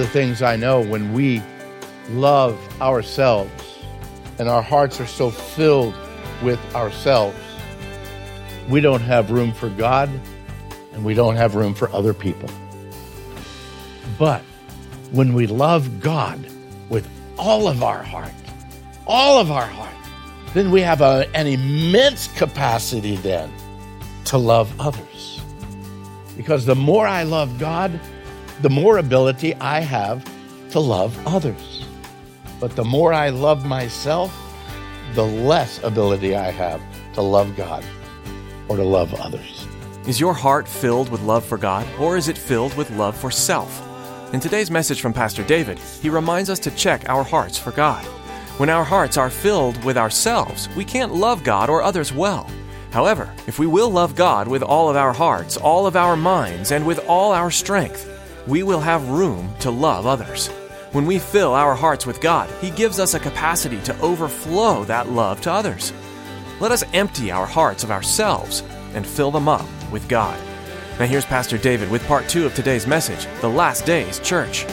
the things I know when we love ourselves and our hearts are so filled with ourselves, we don't have room for God and we don't have room for other people. But when we love God with all of our heart, all of our heart, then we have a, an immense capacity then to love others. Because the more I love God, the more ability I have to love others. But the more I love myself, the less ability I have to love God or to love others. Is your heart filled with love for God, or is it filled with love for self? In today's message from Pastor David, he reminds us to check our hearts for God. When our hearts are filled with ourselves, we can't love God or others well. However, if we will love God with all of our hearts, all of our minds, and with all our strength, we will have room to love others. When we fill our hearts with God, He gives us a capacity to overflow that love to others. Let us empty our hearts of ourselves and fill them up with God. Now, here's Pastor David with part two of today's message The Last Days Church.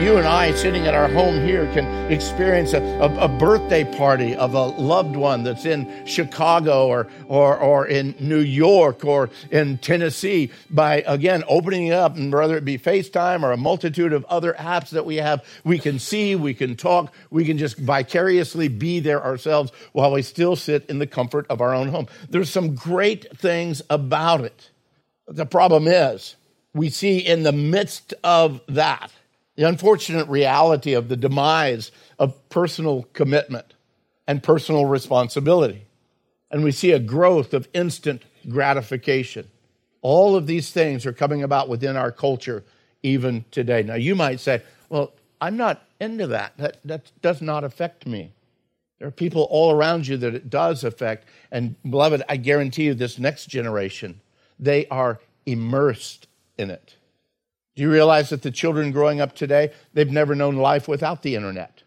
You and I, sitting at our home here, can experience a, a, a birthday party of a loved one that's in Chicago or, or, or in New York or in Tennessee by, again, opening it up, and whether it be FaceTime or a multitude of other apps that we have, we can see, we can talk, we can just vicariously be there ourselves while we still sit in the comfort of our own home. There's some great things about it. The problem is, we see in the midst of that, the unfortunate reality of the demise of personal commitment and personal responsibility. And we see a growth of instant gratification. All of these things are coming about within our culture even today. Now, you might say, well, I'm not into that. That, that does not affect me. There are people all around you that it does affect. And, beloved, I guarantee you, this next generation, they are immersed in it. Do you realize that the children growing up today, they've never known life without the internet?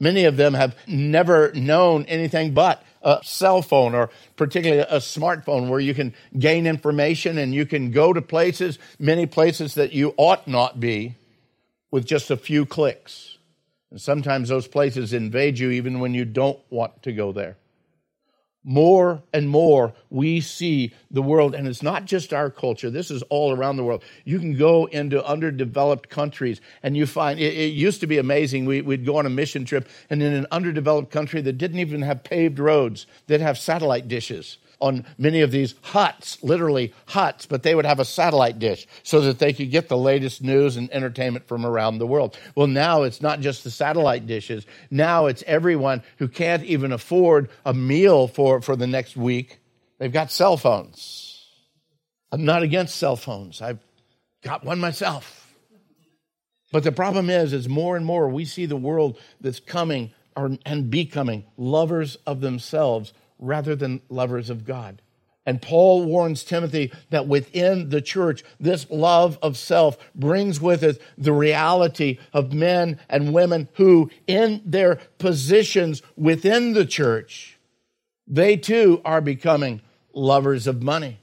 Many of them have never known anything but a cell phone or particularly a smartphone where you can gain information and you can go to places, many places that you ought not be, with just a few clicks. And sometimes those places invade you even when you don't want to go there more and more we see the world and it's not just our culture. This is all around the world. You can go into underdeveloped countries and you find it, it, used to be amazing. We, would go on a mission trip and in an underdeveloped country that didn't even have paved roads they'd have satellite dishes on many of these huts, literally huts, but they would have a satellite dish so that they could get the latest news and entertainment from around the world. Well, now it's not just the satellite dishes. Now it's everyone who can't even afford a meal for, for the next week. They've got cell phones. I'm not against cell phones. I've got one myself. But the problem is, is more and more we see the world that's coming and becoming lovers of themselves rather than lovers of God. And Paul warns Timothy that within the church, this love of self brings with it the reality of men and women who, in their positions within the church, they too are becoming lovers of money.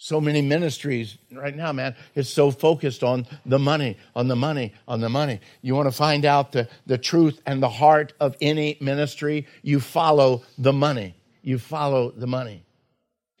So many ministries right now, man, is so focused on the money, on the money, on the money. You want to find out the, the truth and the heart of any ministry, you follow the money. You follow the money.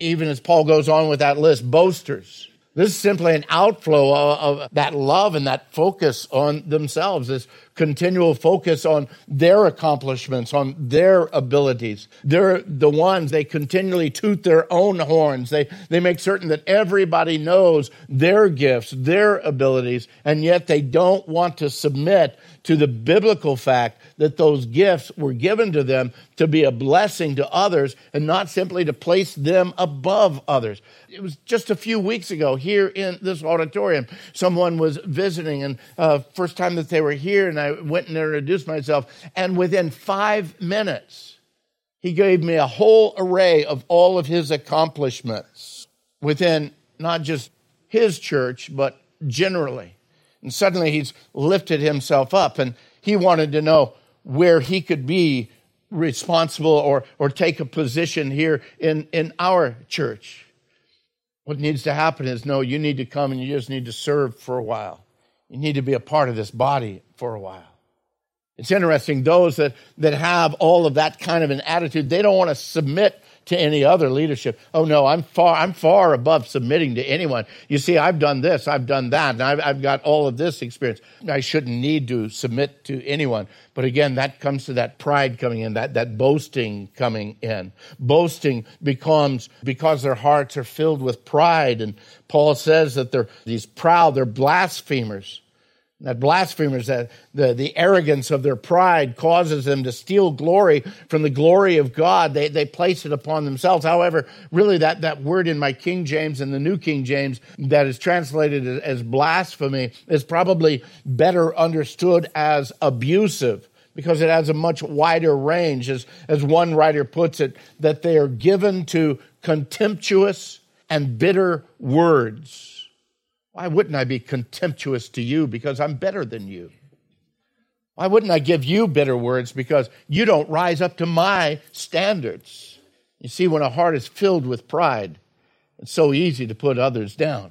Even as Paul goes on with that list, boasters. This is simply an outflow of, of that love and that focus on themselves, this continual focus on their accomplishments, on their abilities. They're the ones, they continually toot their own horns. They, they make certain that everybody knows their gifts, their abilities, and yet they don't want to submit to the biblical fact that those gifts were given to them to be a blessing to others and not simply to place them above others. It was just a few weeks ago here in this auditorium, someone was visiting, and uh, first time that they were here, and I went and introduced myself, and within five minutes, he gave me a whole array of all of his accomplishments within not just his church, but generally. And suddenly he's lifted himself up and he wanted to know where he could be responsible or, or take a position here in, in our church. What needs to happen is no, you need to come and you just need to serve for a while. You need to be a part of this body for a while. It's interesting, those that, that have all of that kind of an attitude, they don't want to submit to any other leadership. Oh no, I'm far, I'm far above submitting to anyone. You see, I've done this, I've done that, and I've, I've got all of this experience. I shouldn't need to submit to anyone. But again, that comes to that pride coming in, that, that boasting coming in. Boasting becomes because their hearts are filled with pride. And Paul says that they're these proud, they're blasphemers. That blasphemers, that the, the arrogance of their pride causes them to steal glory from the glory of God. They, they place it upon themselves. However, really that, that word in my King James and the New King James that is translated as blasphemy is probably better understood as abusive because it has a much wider range. As, as one writer puts it, that they are given to contemptuous and bitter words why wouldn't I be contemptuous to you because I'm better than you? Why wouldn't I give you bitter words because you don't rise up to my standards? You see, when a heart is filled with pride, it's so easy to put others down.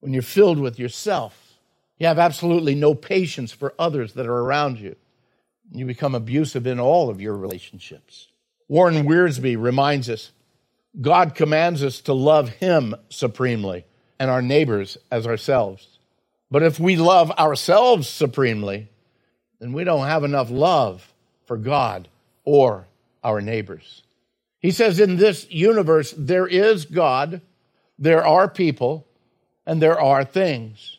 When you're filled with yourself, you have absolutely no patience for others that are around you. You become abusive in all of your relationships. Warren Wiersbe reminds us God commands us to love Him supremely and our neighbors as ourselves. But if we love ourselves supremely, then we don't have enough love for God or our neighbors. He says in this universe, there is God, there are people, and there are things.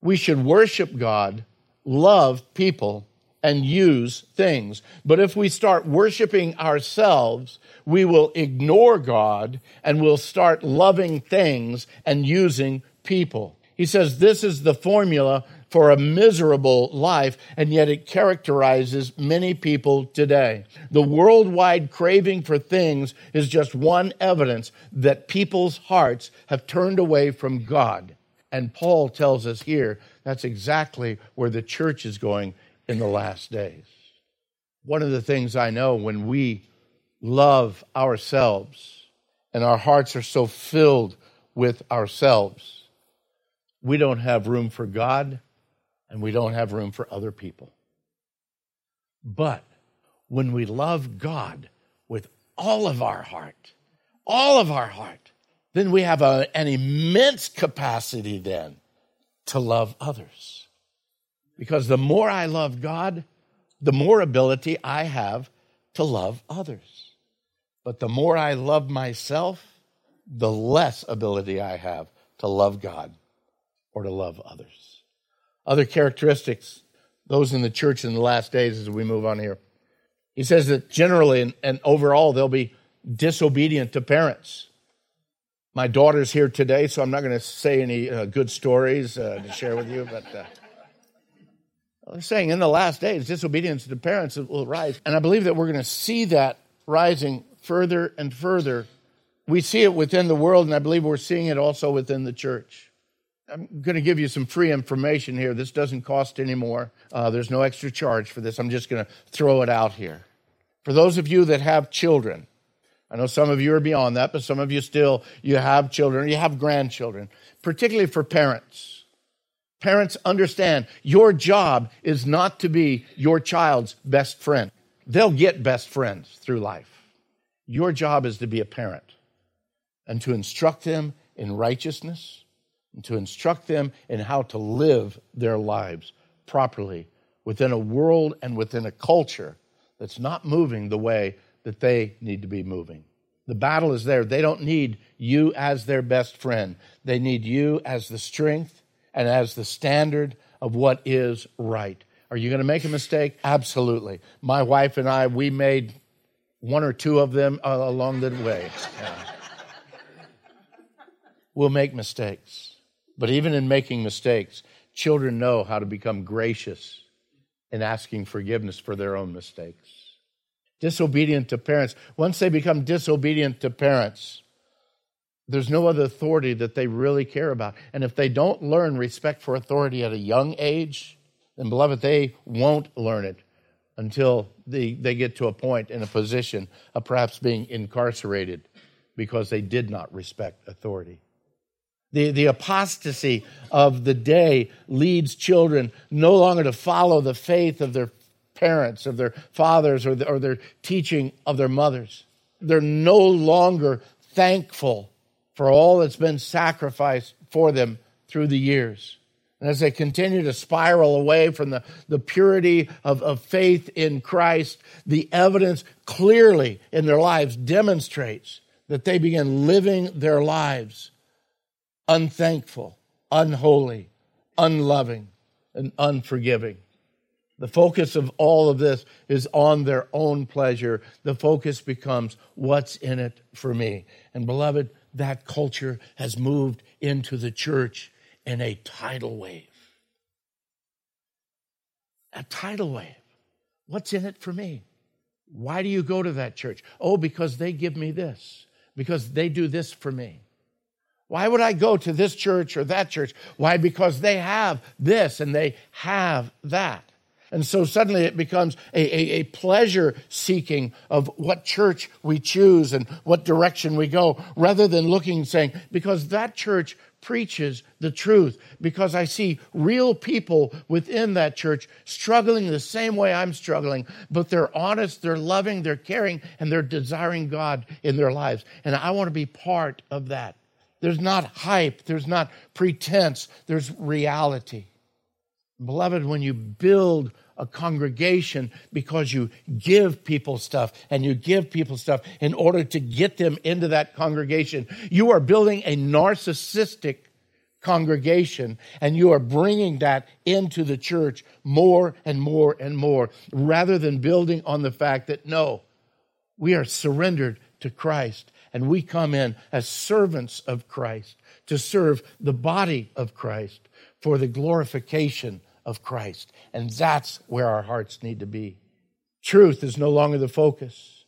We should worship God, love people, and use things. But if we start worshiping ourselves, we will ignore God and we'll start loving things and using people. He says this is the formula for a miserable life, and yet it characterizes many people today. The worldwide craving for things is just one evidence that people's hearts have turned away from God. And Paul tells us here that's exactly where the church is going in the last days. One of the things I know when we love ourselves and our hearts are so filled with ourselves, we don't have room for God and we don't have room for other people. But when we love God with all of our heart, all of our heart, then we have a, an immense capacity then to love others. Because the more I love God, the more ability I have to love others. But the more I love myself, the less ability I have to love God or to love others. Other characteristics, those in the church in the last days as we move on here. He says that generally and, and overall they'll be disobedient to parents. My daughter's here today, so I'm not going to say any uh, good stories uh, to share with you, but. Uh, saying in the last days, disobedience to parents will rise. And I believe that we're going to see that rising further and further. We see it within the world, and I believe we're seeing it also within the church. I'm going to give you some free information here. This doesn't cost any more. Uh, there's no extra charge for this. I'm just going to throw it out here. For those of you that have children, I know some of you are beyond that, but some of you still, you have children, you have grandchildren, particularly for parents. Parents, understand your job is not to be your child's best friend. They'll get best friends through life. Your job is to be a parent and to instruct them in righteousness and to instruct them in how to live their lives properly within a world and within a culture that's not moving the way that they need to be moving. The battle is there. They don't need you as their best friend. They need you as the strength and as the standard of what is right. Are you going to make a mistake? Absolutely. My wife and I, we made one or two of them uh, along the way. Yeah. we'll make mistakes. But even in making mistakes, children know how to become gracious in asking forgiveness for their own mistakes. Disobedient to parents. Once they become disobedient to parents, there's no other authority that they really care about. And if they don't learn respect for authority at a young age, then, beloved, they won't learn it until they, they get to a point in a position of perhaps being incarcerated because they did not respect authority. The, the apostasy of the day leads children no longer to follow the faith of their parents, of their fathers, or, the, or their teaching of their mothers. They're no longer thankful for all that's been sacrificed for them through the years. And as they continue to spiral away from the, the purity of, of faith in Christ, the evidence clearly in their lives demonstrates that they begin living their lives unthankful, unholy, unloving, and unforgiving. The focus of all of this is on their own pleasure. The focus becomes what's in it for me. And beloved, that culture has moved into the church in a tidal wave. A tidal wave. What's in it for me? Why do you go to that church? Oh, because they give me this, because they do this for me. Why would I go to this church or that church? Why? Because they have this and they have that. And so suddenly it becomes a, a, a, pleasure seeking of what church we choose and what direction we go, rather than looking and saying, because that church preaches the truth, because I see real people within that church struggling the same way I'm struggling, but they're honest, they're loving, they're caring, and they're desiring God in their lives. And I want to be part of that. There's not hype, there's not pretense, there's reality. Beloved, when you build a congregation because you give people stuff and you give people stuff in order to get them into that congregation, you are building a narcissistic congregation and you are bringing that into the church more and more and more rather than building on the fact that no, we are surrendered to Christ and we come in as servants of Christ to serve the body of Christ for the glorification of Christ. And that's where our hearts need to be. Truth is no longer the focus.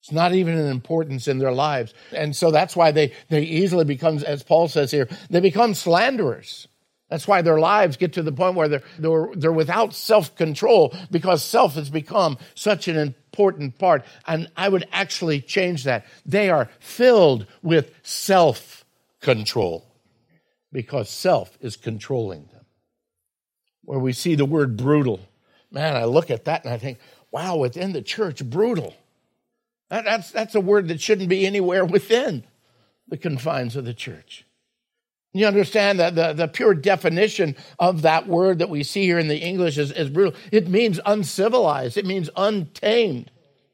It's not even an importance in their lives. And so that's why they, they easily become, as Paul says here, they become slanderers. That's why their lives get to the point where they're, they're, they're without self control because self has become such an important part. And I would actually change that. They are filled with self control because self is controlling them where we see the word brutal. Man, I look at that and I think, wow, within the church, brutal. That, that's, that's a word that shouldn't be anywhere within the confines of the church. You understand that the, the pure definition of that word that we see here in the English is, is brutal. It means uncivilized, it means untamed.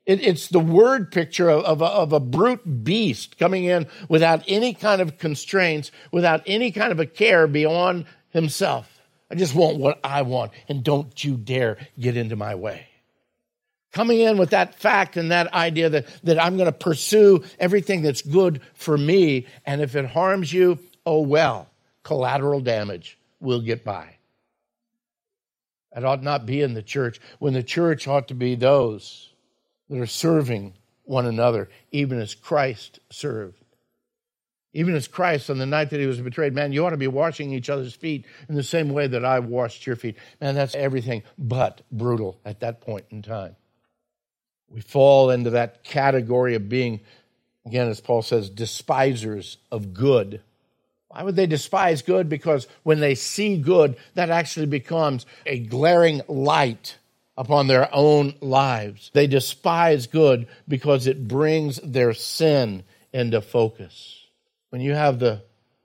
It, it's the word picture of, of a, of a brute beast coming in without any kind of constraints, without any kind of a care beyond himself. I just want what I want, and don't you dare get into my way. Coming in with that fact and that idea that, that I'm going to pursue everything that's good for me, and if it harms you, oh well, collateral damage We'll get by. That ought not be in the church, when the church ought to be those that are serving one another, even as Christ served. Even as Christ on the night that he was betrayed, man, you ought to be washing each other's feet in the same way that I washed your feet. Man, that's everything but brutal at that point in time. We fall into that category of being, again, as Paul says, despisers of good. Why would they despise good? Because when they see good, that actually becomes a glaring light upon their own lives. They despise good because it brings their sin into focus. When you have the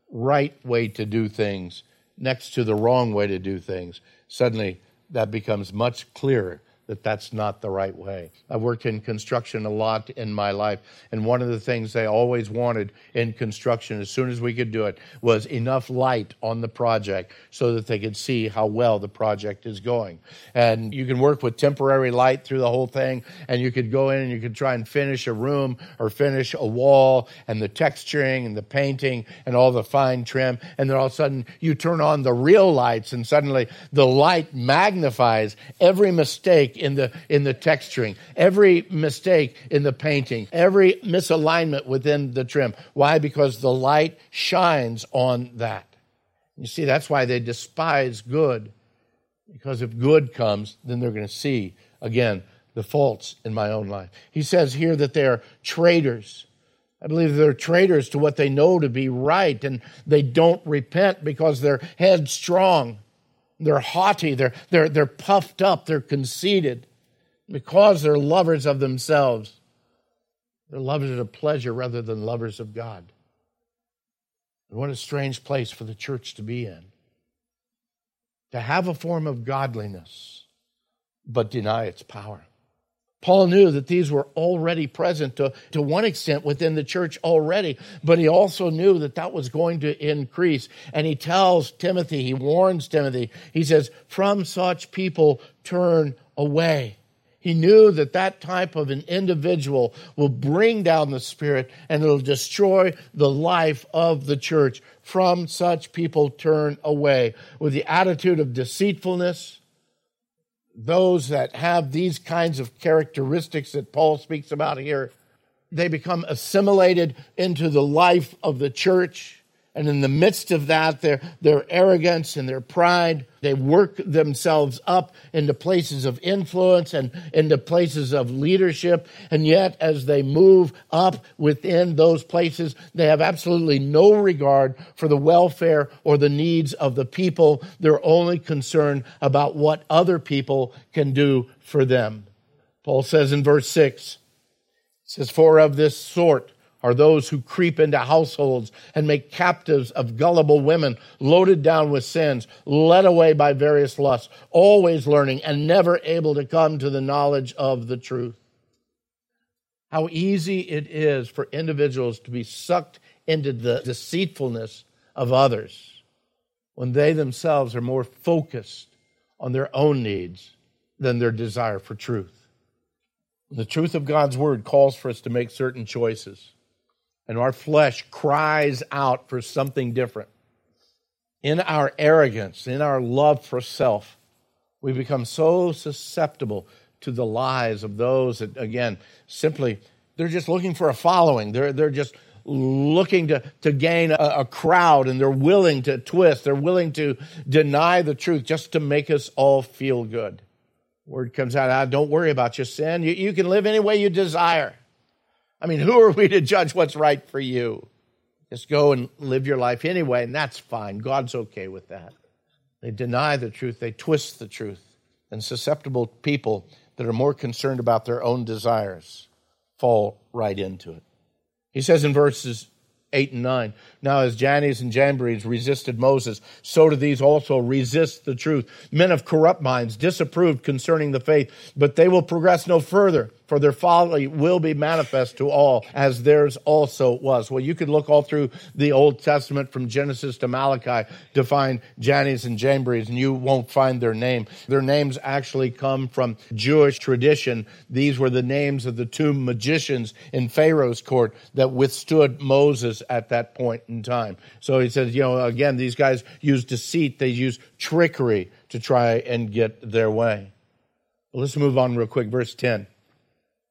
right way to do things next to the wrong way to do things, suddenly that becomes much clearer that that's not the right way. I've worked in construction a lot in my life, and one of the things they always wanted in construction, as soon as we could do it, was enough light on the project so that they could see how well the project is going. And you can work with temporary light through the whole thing, and you could go in and you could try and finish a room or finish a wall, and the texturing and the painting and all the fine trim, and then all of a sudden you turn on the real lights, and suddenly the light magnifies every mistake in the in the texturing, every mistake in the painting, every misalignment within the trim. Why? Because the light shines on that. You see, that's why they despise good. Because if good comes, then they're going to see again the faults in my own life. He says here that they're traitors. I believe they're traitors to what they know to be right, and they don't repent because they're headstrong. They're haughty, they're, they're, they're puffed up, they're conceited because they're lovers of themselves. They're lovers of pleasure rather than lovers of God. And what a strange place for the church to be in. To have a form of godliness, but deny its power. Paul knew that these were already present to, to one extent within the church already, but he also knew that that was going to increase. And he tells Timothy, he warns Timothy, he says, From such people turn away. He knew that that type of an individual will bring down the Spirit and it'll destroy the life of the church. From such people turn away with the attitude of deceitfulness those that have these kinds of characteristics that Paul speaks about here, they become assimilated into the life of the church. And in the midst of that, their, their arrogance and their pride, they work themselves up into places of influence and into places of leadership. And yet, as they move up within those places, they have absolutely no regard for the welfare or the needs of the people. They're only concerned about what other people can do for them. Paul says in verse 6, says, For of this sort, are those who creep into households and make captives of gullible women, loaded down with sins, led away by various lusts, always learning and never able to come to the knowledge of the truth. How easy it is for individuals to be sucked into the deceitfulness of others when they themselves are more focused on their own needs than their desire for truth. The truth of God's word calls for us to make certain choices and our flesh cries out for something different. In our arrogance, in our love for self, we become so susceptible to the lies of those that, again, simply, they're just looking for a following. They're, they're just looking to, to gain a, a crowd and they're willing to twist. They're willing to deny the truth just to make us all feel good. Word comes out, ah, don't worry about your sin. You, you can live any way you desire. I mean, who are we to judge what's right for you? Just go and live your life anyway, and that's fine. God's okay with that. They deny the truth, they twist the truth. And susceptible people that are more concerned about their own desires fall right into it. He says in verses 8 and 9. Now, as Jannes and Jambres resisted Moses, so do these also resist the truth. Men of corrupt minds disapproved concerning the faith, but they will progress no further for their folly will be manifest to all, as theirs also was. Well, you could look all through the Old Testament from Genesis to Malachi to find Jannes and Jambres, and you won't find their name. Their names actually come from Jewish tradition. These were the names of the two magicians in Pharaoh's court that withstood Moses at that point in time. So he says, you know, again, these guys use deceit, they use trickery to try and get their way. Let's move on real quick. Verse 10.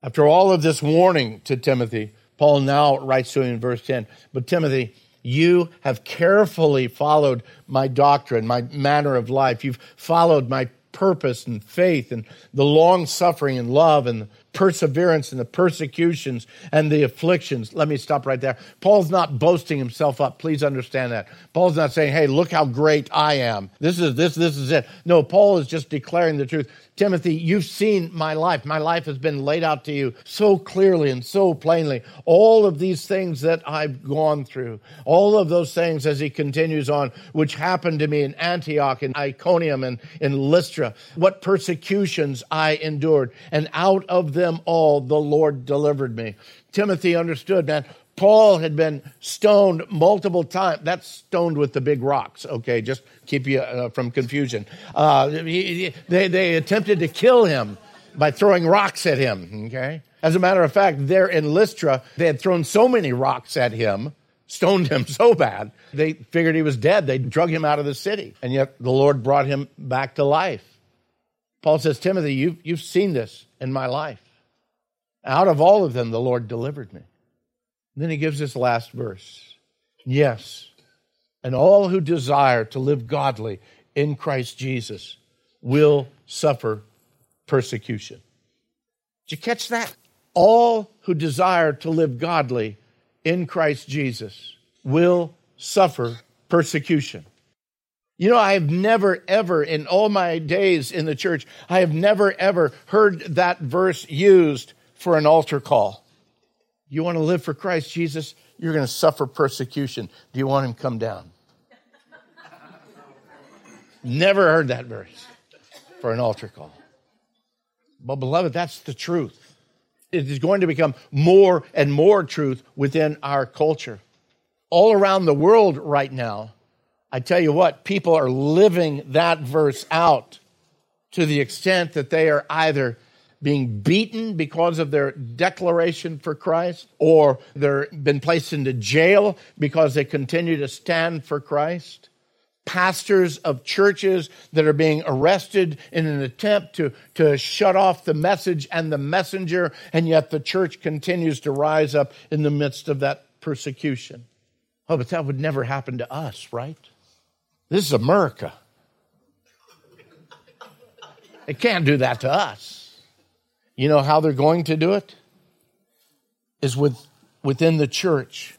After all of this warning to Timothy, Paul now writes to him in verse 10 But Timothy, you have carefully followed my doctrine, my manner of life. You've followed my purpose and faith and the long suffering and love and perseverance and the persecutions and the afflictions. Let me stop right there. Paul's not boasting himself up. Please understand that. Paul's not saying, "Hey, look how great I am. This is this this is it." No, Paul is just declaring the truth. Timothy, you've seen my life. My life has been laid out to you so clearly and so plainly. All of these things that I've gone through, all of those things as he continues on, which happened to me in Antioch and Iconium and in Lystra, what persecutions I endured. And out of them all, the Lord delivered me. Timothy understood, man. Paul had been stoned multiple times. That's stoned with the big rocks, okay, just keep you uh, from confusion. Uh, he, they, they attempted to kill him by throwing rocks at him, okay? As a matter of fact, there in Lystra, they had thrown so many rocks at him, stoned him so bad, they figured he was dead. They drug him out of the city. And yet the Lord brought him back to life. Paul says, Timothy, you've, you've seen this in my life. Out of all of them, the Lord delivered me. And then he gives this last verse. Yes, and all who desire to live godly in Christ Jesus will suffer persecution. Did you catch that? All who desire to live godly in Christ Jesus will suffer persecution. You know, I have never, ever, in all my days in the church, I have never, ever heard that verse used for an altar call. You want to live for Christ Jesus? You're going to suffer persecution. Do you want him come down? Never heard that verse for an altar call. But, beloved, that's the truth. It is going to become more and more truth within our culture. All around the world right now, I tell you what, people are living that verse out to the extent that they are either being beaten because of their declaration for Christ, or they've been placed into jail because they continue to stand for Christ. Pastors of churches that are being arrested in an attempt to, to shut off the message and the messenger, and yet the church continues to rise up in the midst of that persecution. Oh, but that would never happen to us, right? This is America. It can't do that to us. You know how they're going to do it? Is with, within the church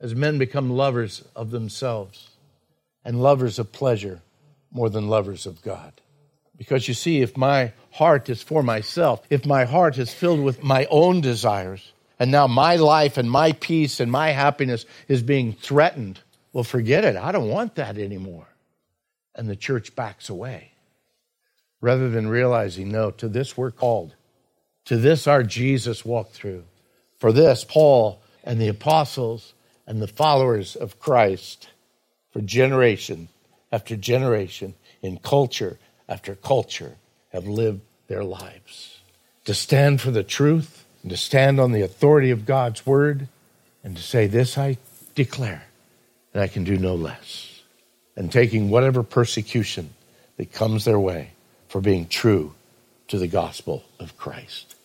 as men become lovers of themselves and lovers of pleasure more than lovers of God. Because you see, if my heart is for myself, if my heart is filled with my own desires, and now my life and my peace and my happiness is being threatened, well, forget it. I don't want that anymore. And the church backs away rather than realizing, no, to this we're called. To this our Jesus walked through. For this, Paul and the apostles and the followers of Christ, for generation after generation, in culture after culture, have lived their lives. To stand for the truth and to stand on the authority of God's word and to say, This I declare, and I can do no less. And taking whatever persecution that comes their way for being true to the gospel of Christ.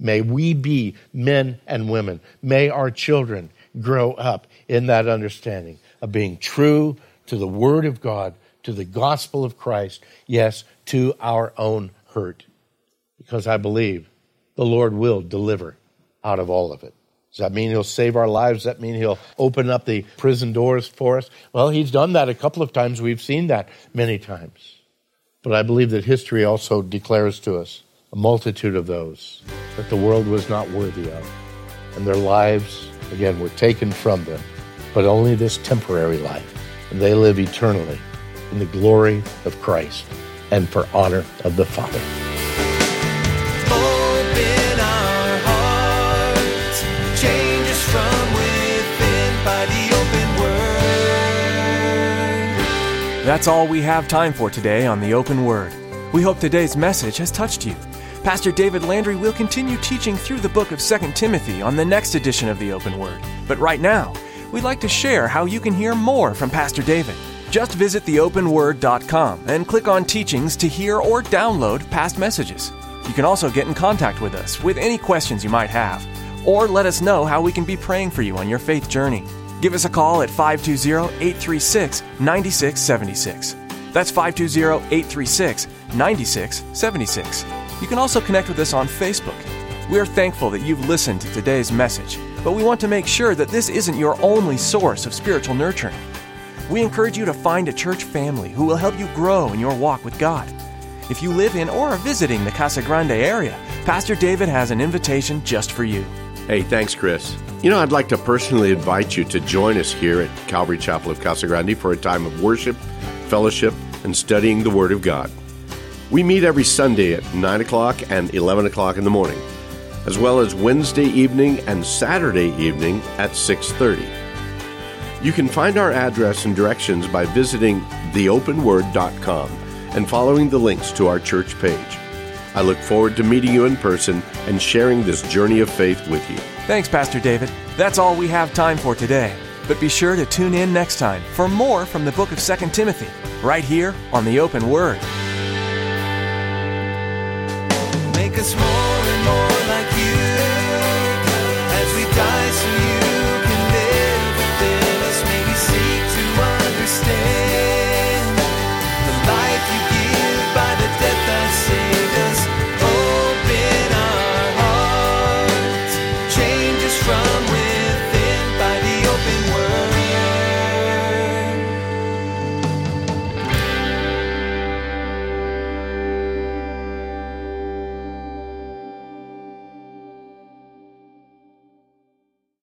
May we be men and women. May our children grow up in that understanding of being true to the Word of God, to the gospel of Christ, yes, to our own hurt. Because I believe the Lord will deliver out of all of it. Does that mean he'll save our lives? Does that mean he'll open up the prison doors for us? Well, he's done that a couple of times. We've seen that many times. But I believe that history also declares to us a multitude of those that the world was not worthy of. And their lives, again, were taken from them, but only this temporary life. And they live eternally in the glory of Christ and for honor of the Father. Open our hearts, change us from within by the open word. That's all we have time for today on the Open Word. We hope today's message has touched you. Pastor David Landry will continue teaching through the book of 2 Timothy on the next edition of the Open Word. But right now, we'd like to share how you can hear more from Pastor David. Just visit theopenword.com and click on teachings to hear or download past messages. You can also get in contact with us with any questions you might have, or let us know how we can be praying for you on your faith journey. Give us a call at 520 836 9676. That's 520 836 9676. You can also connect with us on Facebook. We are thankful that you've listened to today's message, but we want to make sure that this isn't your only source of spiritual nurturing. We encourage you to find a church family who will help you grow in your walk with God. If you live in or are visiting the Casa Grande area, Pastor David has an invitation just for you. Hey, thanks, Chris. You know, I'd like to personally invite you to join us here at Calvary Chapel of Casa Grande for a time of worship, fellowship, and studying the Word of God. We meet every Sunday at 9 o'clock and 11 o'clock in the morning, as well as Wednesday evening and Saturday evening at 6.30. You can find our address and directions by visiting theopenword.com and following the links to our church page. I look forward to meeting you in person and sharing this journey of faith with you. Thanks, Pastor David. That's all we have time for today. But be sure to tune in next time for more from the book of 2 Timothy, right here on the Open Word. Us more